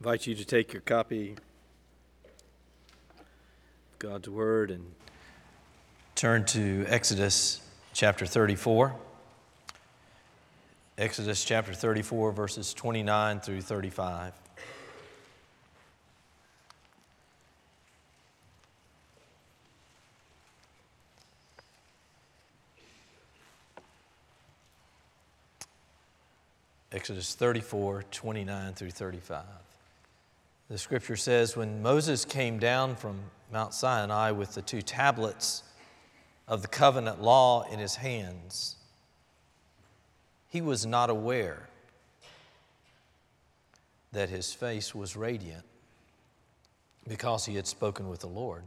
invite you to take your copy of God's Word and turn to Exodus chapter 34. Exodus chapter 34, verses 29 through 35. Exodus 34, 29 through 35. The scripture says, When Moses came down from Mount Sinai with the two tablets of the covenant law in his hands, he was not aware that his face was radiant because he had spoken with the Lord.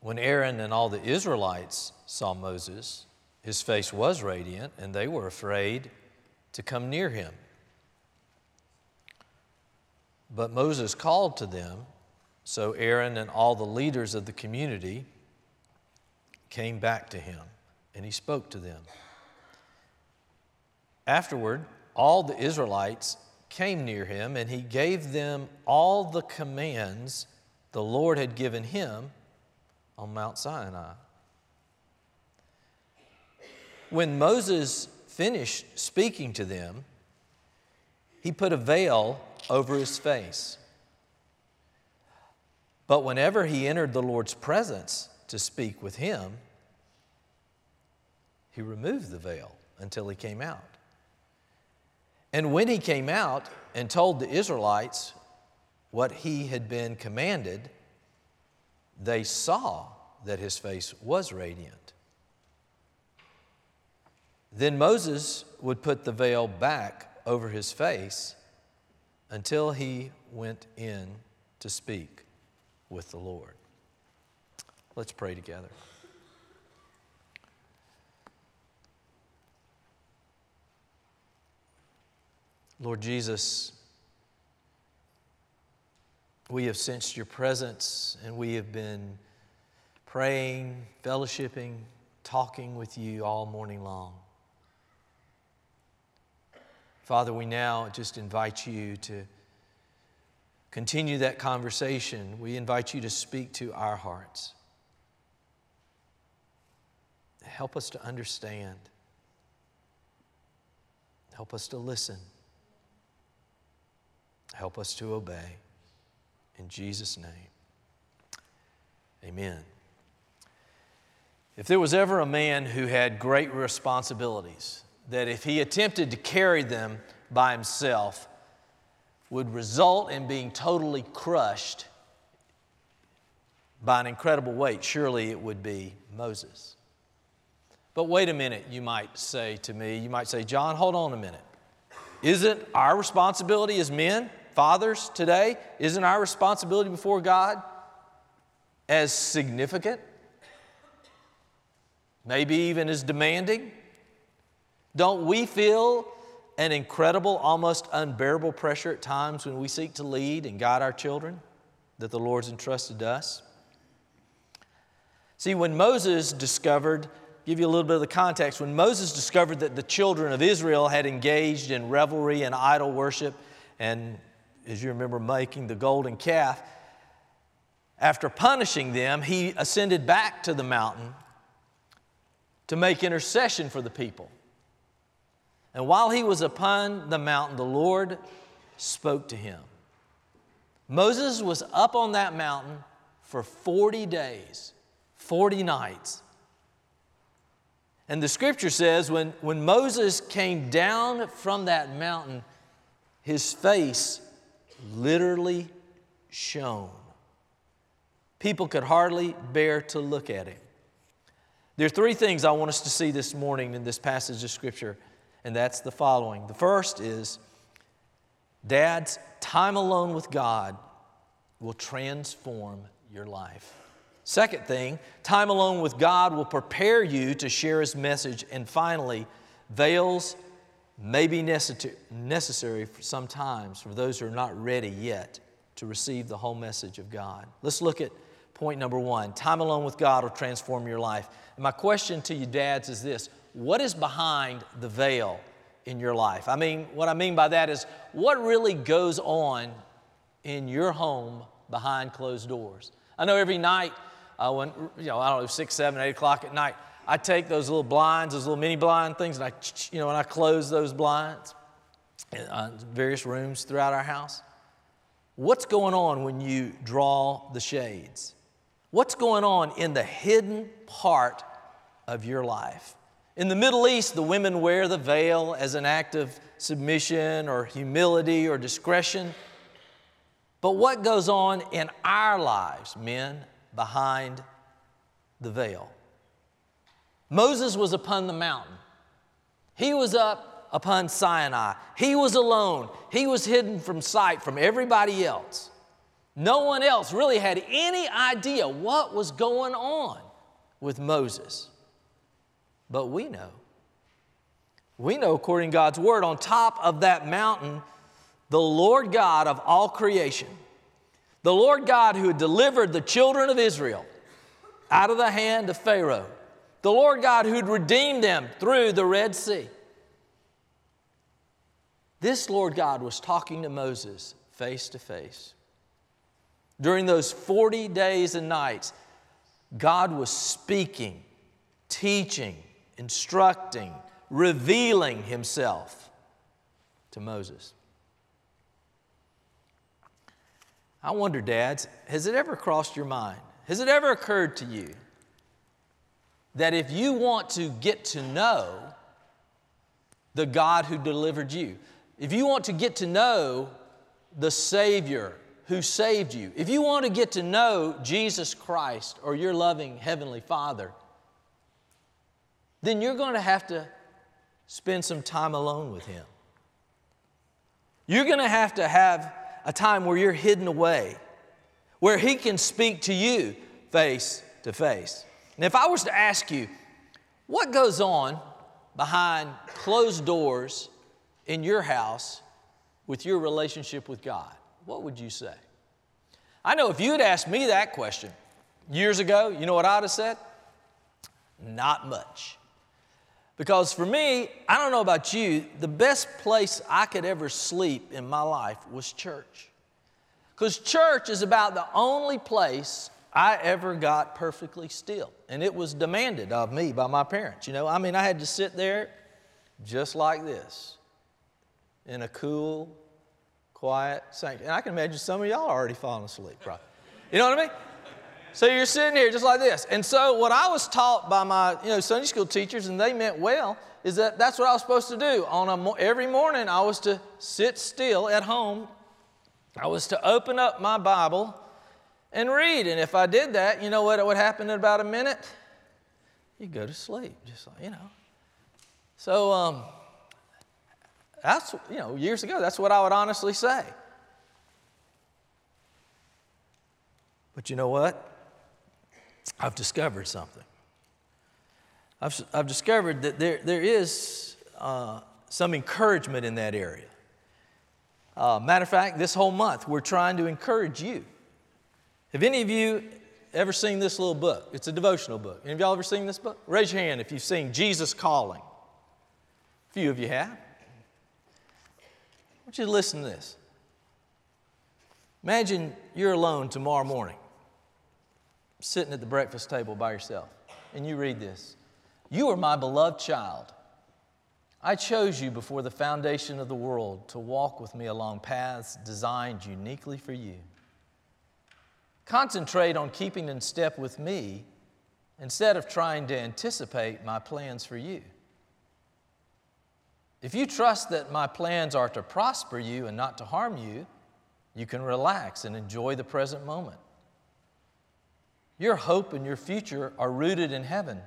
When Aaron and all the Israelites saw Moses, his face was radiant, and they were afraid to come near him. But Moses called to them, so Aaron and all the leaders of the community came back to him, and he spoke to them. Afterward, all the Israelites came near him, and he gave them all the commands the Lord had given him on Mount Sinai. When Moses finished speaking to them, he put a veil over his face. But whenever he entered the Lord's presence to speak with him, he removed the veil until he came out. And when he came out and told the Israelites what he had been commanded, they saw that his face was radiant. Then Moses would put the veil back over his face until he went in to speak with the Lord. Let's pray together. Lord Jesus, we have sensed your presence and we have been praying, fellowshipping, talking with you all morning long. Father, we now just invite you to continue that conversation. We invite you to speak to our hearts. Help us to understand. Help us to listen. Help us to obey. In Jesus' name, amen. If there was ever a man who had great responsibilities, that if he attempted to carry them by himself, would result in being totally crushed by an incredible weight. Surely it would be Moses. But wait a minute, you might say to me, you might say, John, hold on a minute. Isn't our responsibility as men, fathers today, isn't our responsibility before God as significant? Maybe even as demanding? Don't we feel an incredible, almost unbearable pressure at times when we seek to lead and guide our children that the Lord's entrusted us? See, when Moses discovered, give you a little bit of the context, when Moses discovered that the children of Israel had engaged in revelry and idol worship, and as you remember, making the golden calf, after punishing them, he ascended back to the mountain to make intercession for the people. And while he was upon the mountain, the Lord spoke to him. Moses was up on that mountain for 40 days, 40 nights. And the scripture says when, when Moses came down from that mountain, his face literally shone. People could hardly bear to look at him. There are three things I want us to see this morning in this passage of scripture and that's the following. The first is Dad's time alone with God will transform your life. Second thing, time alone with God will prepare you to share His message. And finally, veils may be necessary sometimes for those who are not ready yet to receive the whole message of God. Let's look at point number one time alone with God will transform your life. And my question to you, dads, is this what is behind the veil in your life. I mean, what I mean by that is what really goes on in your home behind closed doors. I know every night, uh, when, you know, I don't know, six, seven, eight o'clock at night, I take those little blinds, those little mini blind things, and I, you know, and I close those blinds in uh, various rooms throughout our house. What's going on when you draw the shades? What's going on in the hidden part of your life? In the Middle East, the women wear the veil as an act of submission or humility or discretion. But what goes on in our lives, men, behind the veil? Moses was upon the mountain. He was up upon Sinai. He was alone. He was hidden from sight from everybody else. No one else really had any idea what was going on with Moses. But we know. We know, according to God's word, on top of that mountain, the Lord God of all creation, the Lord God who had delivered the children of Israel out of the hand of Pharaoh, the Lord God who'd redeemed them through the Red Sea. This Lord God was talking to Moses face to face. During those 40 days and nights, God was speaking, teaching, instructing, revealing Himself to Moses. I wonder, dads, has it ever crossed your mind? Has it ever occurred to you that if you want to get to know the God who delivered you, if you want to get to know the Savior who saved you, if you want to get to know Jesus Christ or your loving Heavenly Father, then you're going to have to spend some time alone with Him. You're going to have to have a time where you're hidden away, where He can speak to you face to face. And if I was to ask you, what goes on behind closed doors in your house with your relationship with God? What would you say? I know if you had asked me that question years ago, you know what I'd have said? Not much. Because for me, I don't know about you, the best place I could ever sleep in my life was church. Because church is about the only place I ever got perfectly still. And it was demanded of me by my parents. You know, I mean, I had to sit there just like this in a cool, quiet sanctuary. And I can imagine some of y'all already falling asleep, right? You know what I mean? So you're sitting here just like this. And so what I was taught by my, you know, Sunday school teachers, and they meant well, is that that's what I was supposed to do. On a, every morning, I was to sit still at home. I was to open up my Bible and read. And if I did that, you know what would happen in about a minute? You go to sleep, just like, you know. So um, that's, you know, years ago, that's what I would honestly say. But you know what? I've discovered something. I've, I've discovered that there, there is uh, some encouragement in that area. Uh, matter of fact, this whole month we're trying to encourage you. Have any of you ever seen this little book? It's a devotional book. Any of y'all ever seen this book? Raise your hand if you've seen Jesus Calling. A few of you have. I want you to listen to this. Imagine you're alone tomorrow morning sitting at the breakfast table by yourself and you read this You are my beloved child. I chose you before the foundation of the world to walk with me along paths designed uniquely for you. Concentrate on keeping in step with me instead of trying to anticipate my plans for you. If you trust that my plans are to prosper you and not to harm you, you can relax and enjoy the present moment. Your hope and your future are rooted in heaven,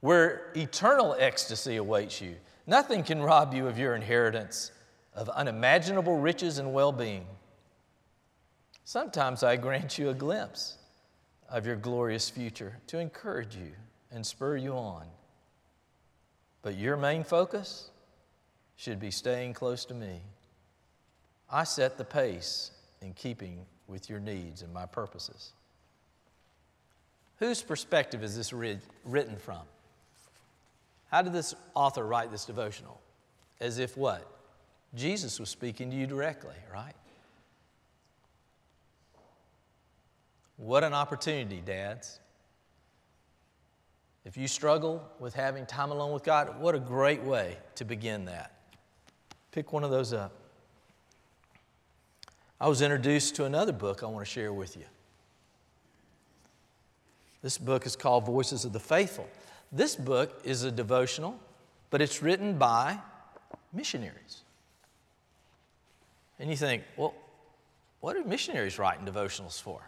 where eternal ecstasy awaits you. Nothing can rob you of your inheritance of unimaginable riches and well being. Sometimes I grant you a glimpse of your glorious future to encourage you and spur you on. But your main focus should be staying close to me. I set the pace in keeping with your needs and my purposes. Whose perspective is this written from? How did this author write this devotional? as if what? Jesus was speaking to you directly, right? What an opportunity, dads. If you struggle with having time alone with God, what a great way to begin that. Pick one of those up. I was introduced to another book I want to share with you. This book is called Voices of the Faithful. This book is a devotional, but it's written by missionaries. And you think, well, what are missionaries writing devotionals for?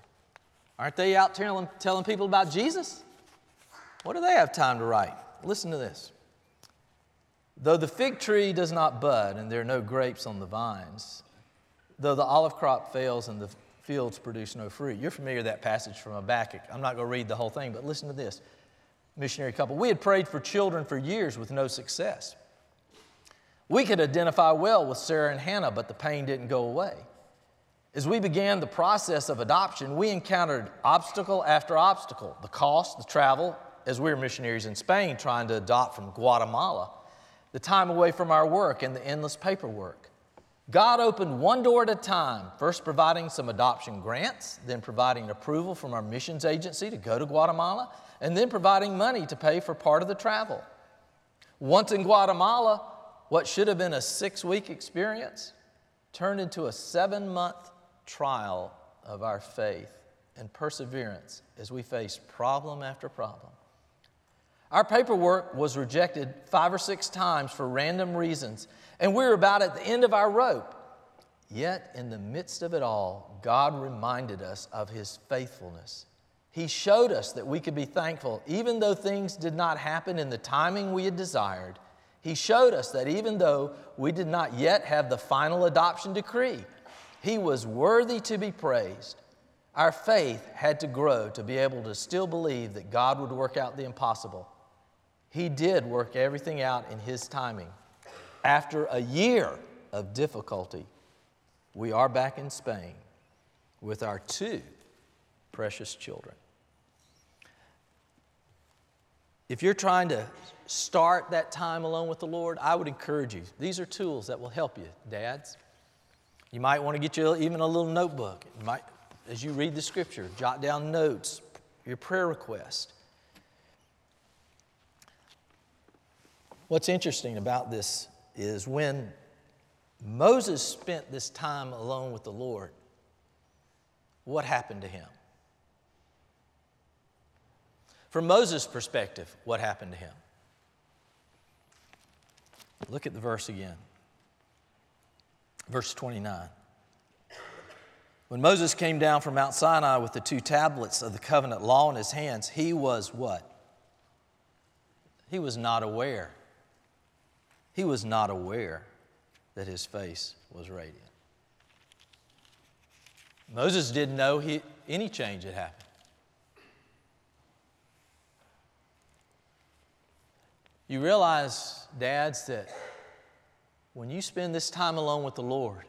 Aren't they out telling, telling people about Jesus? What do they have time to write? Listen to this. Though the fig tree does not bud and there are no grapes on the vines, though the olive crop fails and the fields produce no fruit. You're familiar with that passage from Habakkuk. I'm not going to read the whole thing, but listen to this. Missionary couple. We had prayed for children for years with no success. We could identify well with Sarah and Hannah, but the pain didn't go away. As we began the process of adoption, we encountered obstacle after obstacle the cost, the travel, as we were missionaries in Spain trying to adopt from Guatemala, the time away from our work and the endless paperwork. God opened one door at a time, first providing some adoption grants, then providing approval from our missions agency to go to Guatemala, and then providing money to pay for part of the travel. Once in Guatemala, what should have been a six week experience turned into a seven month trial of our faith and perseverance as we faced problem after problem. Our paperwork was rejected five or six times for random reasons, and we were about at the end of our rope. Yet, in the midst of it all, God reminded us of His faithfulness. He showed us that we could be thankful even though things did not happen in the timing we had desired. He showed us that even though we did not yet have the final adoption decree, He was worthy to be praised. Our faith had to grow to be able to still believe that God would work out the impossible he did work everything out in His timing. After a year of difficulty, we are back in Spain with our two precious children. If you're trying to start that time alone with the Lord, I would encourage you. These are tools that will help you, dads. You might want to get you even a little notebook. You might, as you read the scripture, jot down notes, your prayer request. What's interesting about this is when Moses spent this time alone with the Lord, what happened to him? From Moses' perspective, what happened to him? Look at the verse again. Verse 29. When Moses came down from Mount Sinai with the two tablets of the covenant law in his hands, he was what? He was not aware he was not aware that his face was radiant. Moses didn't know he, any change had happened. You realize, dads, that when you spend this time alone with the Lord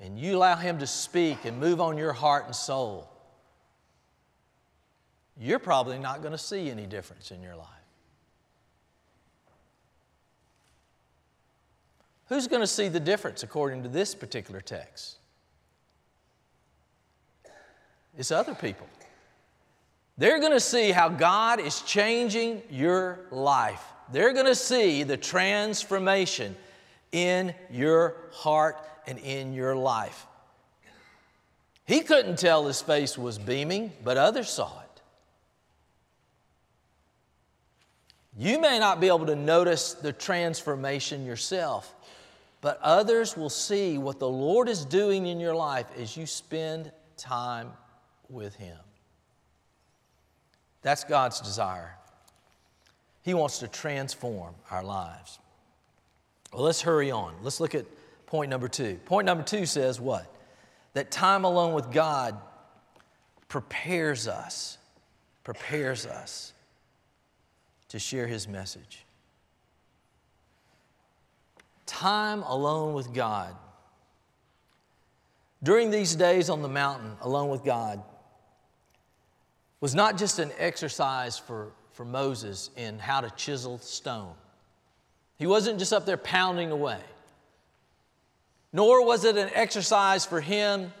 and you allow Him to speak and move on your heart and soul, you're probably not going to see any difference in your life. Who's going to see the difference according to this particular text? It's other people. They're going to see how God is changing your life. They're going to see the transformation in your heart and in your life. He couldn't tell his face was beaming, but others saw it. You may not be able to notice the transformation yourself, but others will see what the Lord is doing in your life as you spend time with Him. That's God's desire. He wants to transform our lives. Well, let's hurry on. Let's look at point number two. Point number two says what? That time alone with God prepares us, prepares us to share His message time alone with God. During these days on the mountain, alone with God, was not just an exercise for, for Moses in how to chisel stone. He wasn't just up there pounding away. Nor was it an exercise for him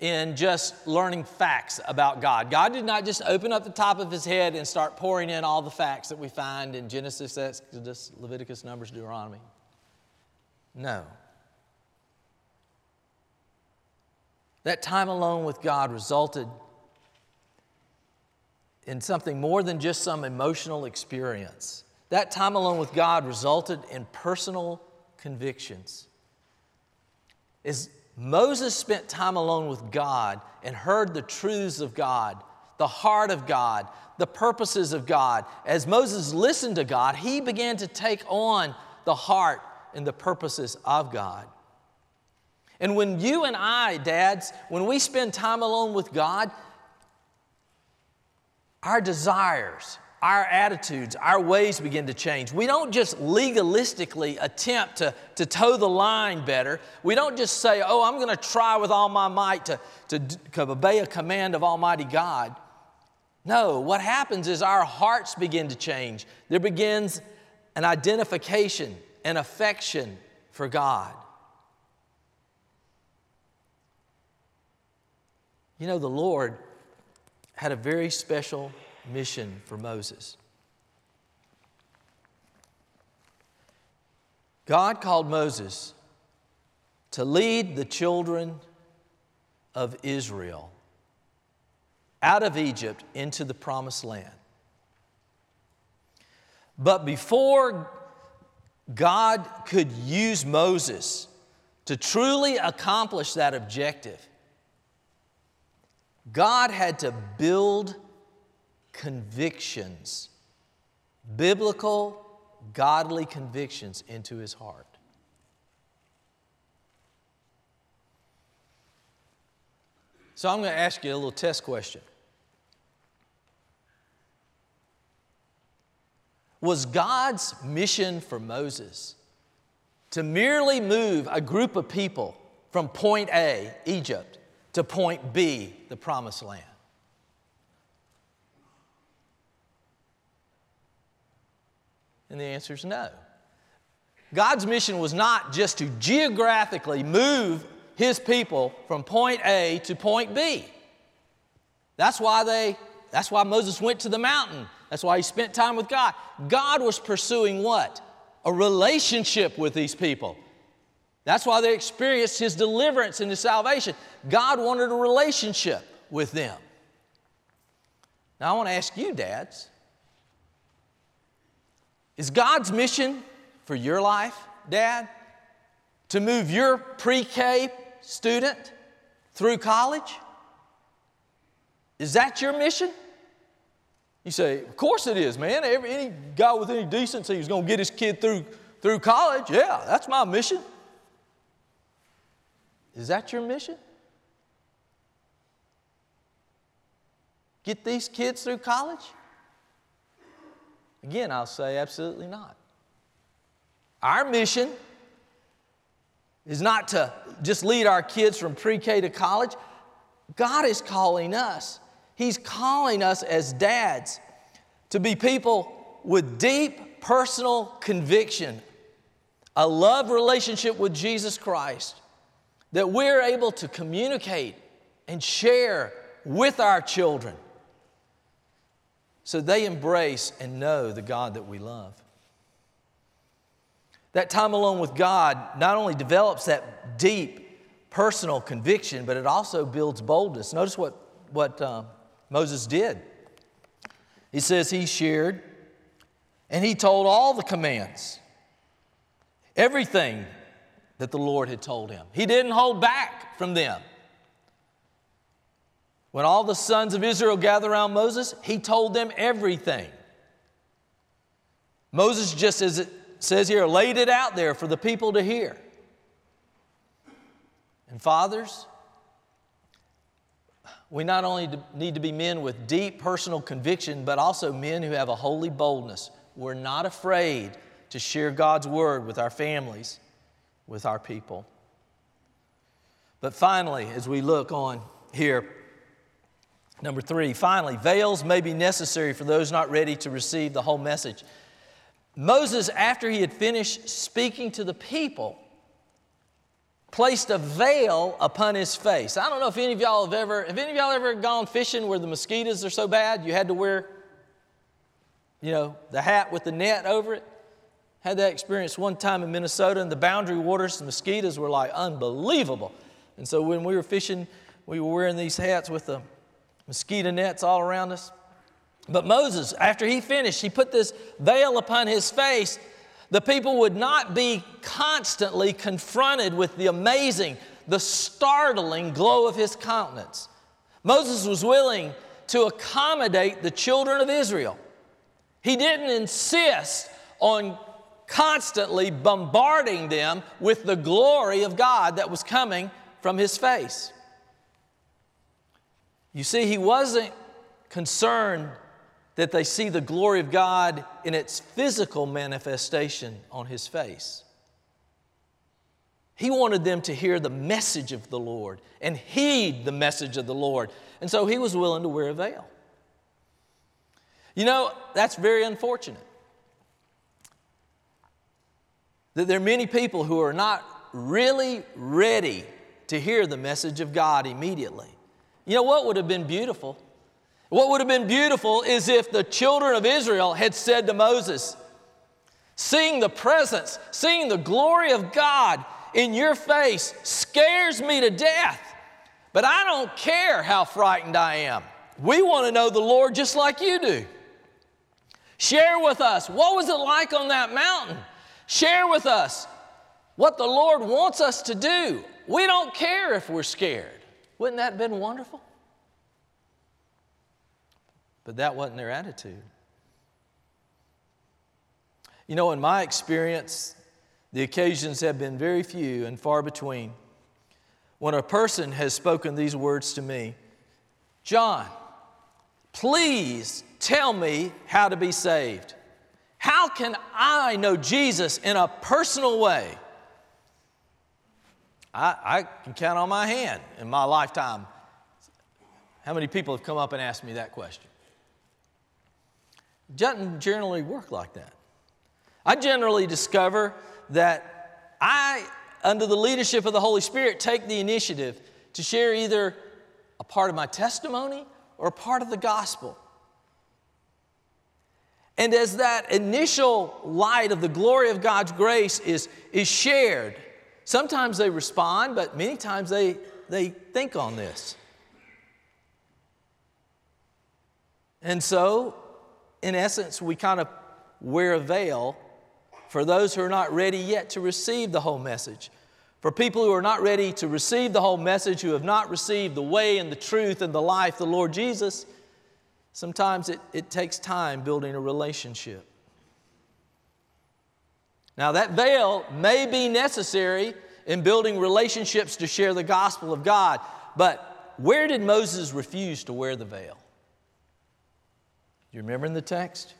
in just learning facts about God. God did not just open up the top of his head and start pouring in all the facts that we find in Genesis, Exodus, Leviticus, Numbers, Deuteronomy. No. That time alone with God resulted in something more than just some emotional experience. That time alone with God resulted in personal convictions. As Moses spent time alone with God and heard the truths of God, the heart of God, the purposes of God. As Moses listened to God, he began to take on the heart and the purposes of God. And when you and I, dads, when we spend time alone with God, our desires, our attitudes, our ways begin to change. We don't just legalistically attempt to, to toe the line better. We don't just say, oh, I'm going to try with all my might to, to, to obey a command of Almighty God. No, what happens is our hearts begin to change. There begins an identification, an affection for God. You know, the Lord had a very special mission for Moses. God called Moses to lead the children of Israel out of Egypt into the promised land. But before God could use Moses to truly accomplish that objective, God had to build convictions, biblical, godly convictions into his heart. So I'm going to ask you a little test question. Was God's mission for Moses to merely move a group of people from point A, Egypt, to point B, the promised land? And the answer is no. God's mission was not just to geographically move his people from point A to point B. That's why they that's why Moses went to the mountain. That's why he spent time with God. God was pursuing what? A relationship with these people. That's why they experienced his deliverance and his salvation. God wanted a relationship with them. Now I want to ask you, dads, is God's mission for your life, Dad, to move your pre K student through college? Is that your mission? You say, Of course it is, man. Every, any guy with any decency is going to get his kid through, through college. Yeah, that's my mission. Is that your mission? Get these kids through college? Again, I'll say absolutely not. Our mission is not to just lead our kids from pre K to college. God is calling us. He's calling us as dads to be people with deep personal conviction, a love relationship with Jesus Christ, that we're able to communicate and share with our children so they embrace and know the God that we love. That time alone with God not only develops that deep personal conviction, but it also builds boldness. Notice what, what uh, Moses did. He says he shared and he told all the commands, everything that the Lord had told him. He didn't hold back from them. When all the sons of Israel gathered around Moses, he told them everything. Moses, just as it says here, laid it out there for the people to hear. And fathers, we not only need to be men with deep personal conviction, but also men who have a holy boldness. We're not afraid to share God's word with our families, with our people. But finally, as we look on here, Number three, finally, veils may be necessary for those not ready to receive the whole message. Moses, after he had finished speaking to the people, placed a veil upon his face. I don't know if any of y'all have ever, have any of y'all ever gone fishing where the mosquitoes are so bad you had to wear, you know, the hat with the net over it? Had that experience one time in Minnesota in the boundary waters, the mosquitoes were like unbelievable. And so when we were fishing, we were wearing these hats with the mosquito nets all around us. But Moses, after he finished, he put this veil upon his face. The people would not be constantly confronted with the amazing, the startling glow of his countenance. Moses was willing to accommodate the children of Israel. He didn't insist on constantly bombarding them with the glory of God that was coming from his face. You see, he wasn't concerned that they see the glory of God in its physical manifestation on his face. He wanted them to hear the message of the Lord and heed the message of the Lord. And so he was willing to wear a veil. You know, that's very unfortunate. That there are many people who are not really ready to hear the message of God immediately. You know what would have been beautiful? What would have been beautiful is if the children of Israel had said to Moses, Seeing the presence, seeing the glory of God in your face scares me to death. But I don't care how frightened I am. We want to know the Lord just like you do. Share with us what was it like on that mountain? Share with us what the Lord wants us to do. We don't care if we're scared. Wouldn't that have been wonderful? But that wasn't their attitude. You know, in my experience, the occasions have been very few and far between when a person has spoken these words to me John, please tell me how to be saved. How can I know Jesus in a personal way? I, I can count on my hand in my lifetime how many people have come up and asked me that question. Doesn't generally work like that. I generally discover that I, under the leadership of the Holy Spirit, take the initiative to share either a part of my testimony or a part of the gospel. And as that initial light of the glory of God's grace is, is shared, sometimes they respond, but many times they, they think on this. And so in essence, we kind of wear a veil for those who are not ready yet to receive the whole message. For people who are not ready to receive the whole message, who have not received the way and the truth and the life, the Lord Jesus, sometimes it, it takes time building a relationship. Now, that veil may be necessary in building relationships to share the gospel of God, but where did Moses refuse to wear the veil? You remember in the text?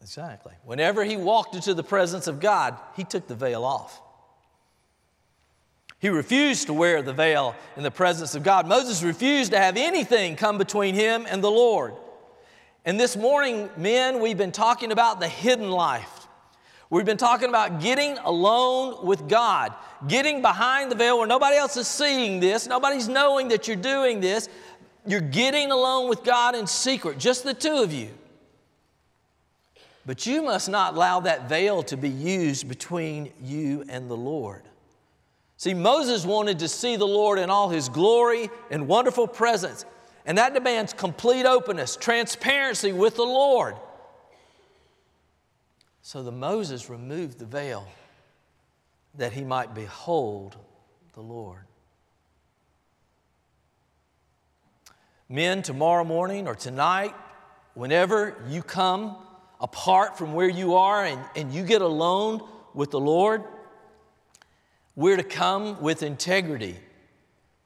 Exactly. Whenever he walked into the presence of God, he took the veil off. He refused to wear the veil in the presence of God. Moses refused to have anything come between him and the Lord. And this morning, men, we've been talking about the hidden life. We've been talking about getting alone with God, getting behind the veil where nobody else is seeing this, nobody's knowing that you're doing this. You're getting alone with God in secret, just the two of you. But you must not allow that veil to be used between you and the Lord. See, Moses wanted to see the Lord in all his glory and wonderful presence, and that demands complete openness, transparency with the Lord. So the Moses removed the veil that he might behold the Lord. Men, tomorrow morning or tonight, whenever you come apart from where you are and, and you get alone with the Lord, we're to come with integrity.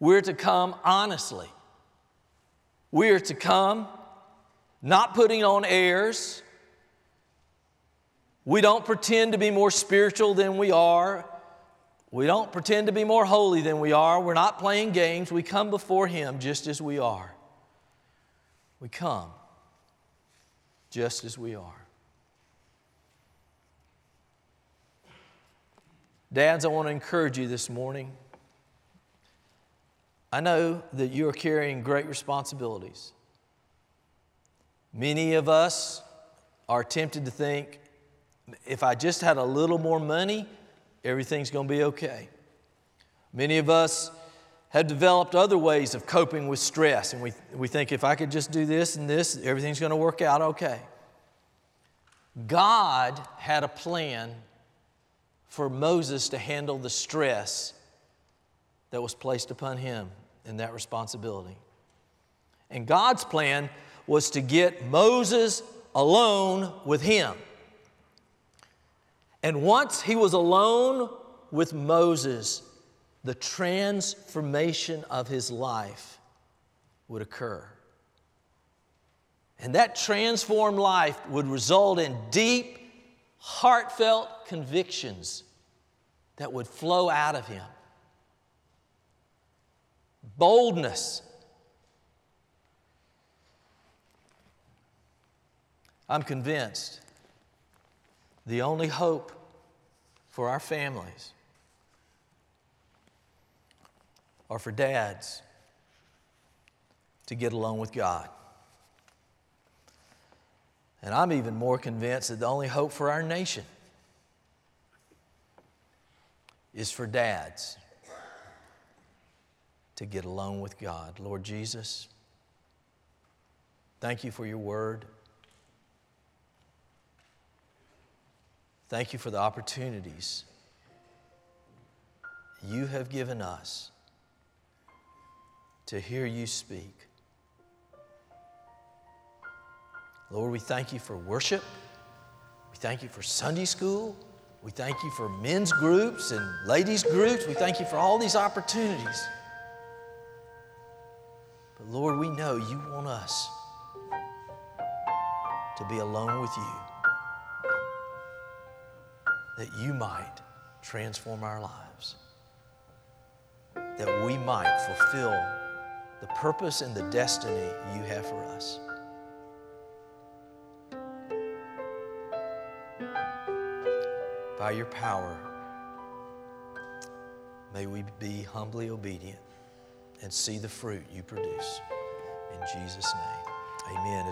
We're to come honestly. We're to come not putting on airs, we don't pretend to be more spiritual than we are. We don't pretend to be more holy than we are. We're not playing games. We come before Him just as we are. We come just as we are. Dads, I want to encourage you this morning. I know that you are carrying great responsibilities. Many of us are tempted to think if I just had a little more money, everything's going to be okay. Many of us have developed other ways of coping with stress, and we, we think if I could just do this and this, everything's going to work out okay. God had a plan for Moses to handle the stress that was placed upon him in that responsibility. And God's plan was to get Moses alone with him. And once he was alone with Moses, the transformation of his life would occur. And that transformed life would result in deep heartfelt convictions that would flow out of him. Boldness. I'm convinced the only hope for our families or for dads to get along with God. And I'm even more convinced that the only hope for our nation is for dads to get along with God. Lord Jesus, thank you for your word. Thank you for the opportunities you have given us to hear you speak. Lord, we thank you for worship. We thank you for Sunday school. We thank you for men's groups and ladies' groups. We thank you for all these opportunities. But Lord, we know you want us to be alone with you, that you might transform our lives, that we might fulfill the purpose and the destiny you have for us. by your power, may we be humbly obedient and see the fruit you produce. In Jesus' name, amen.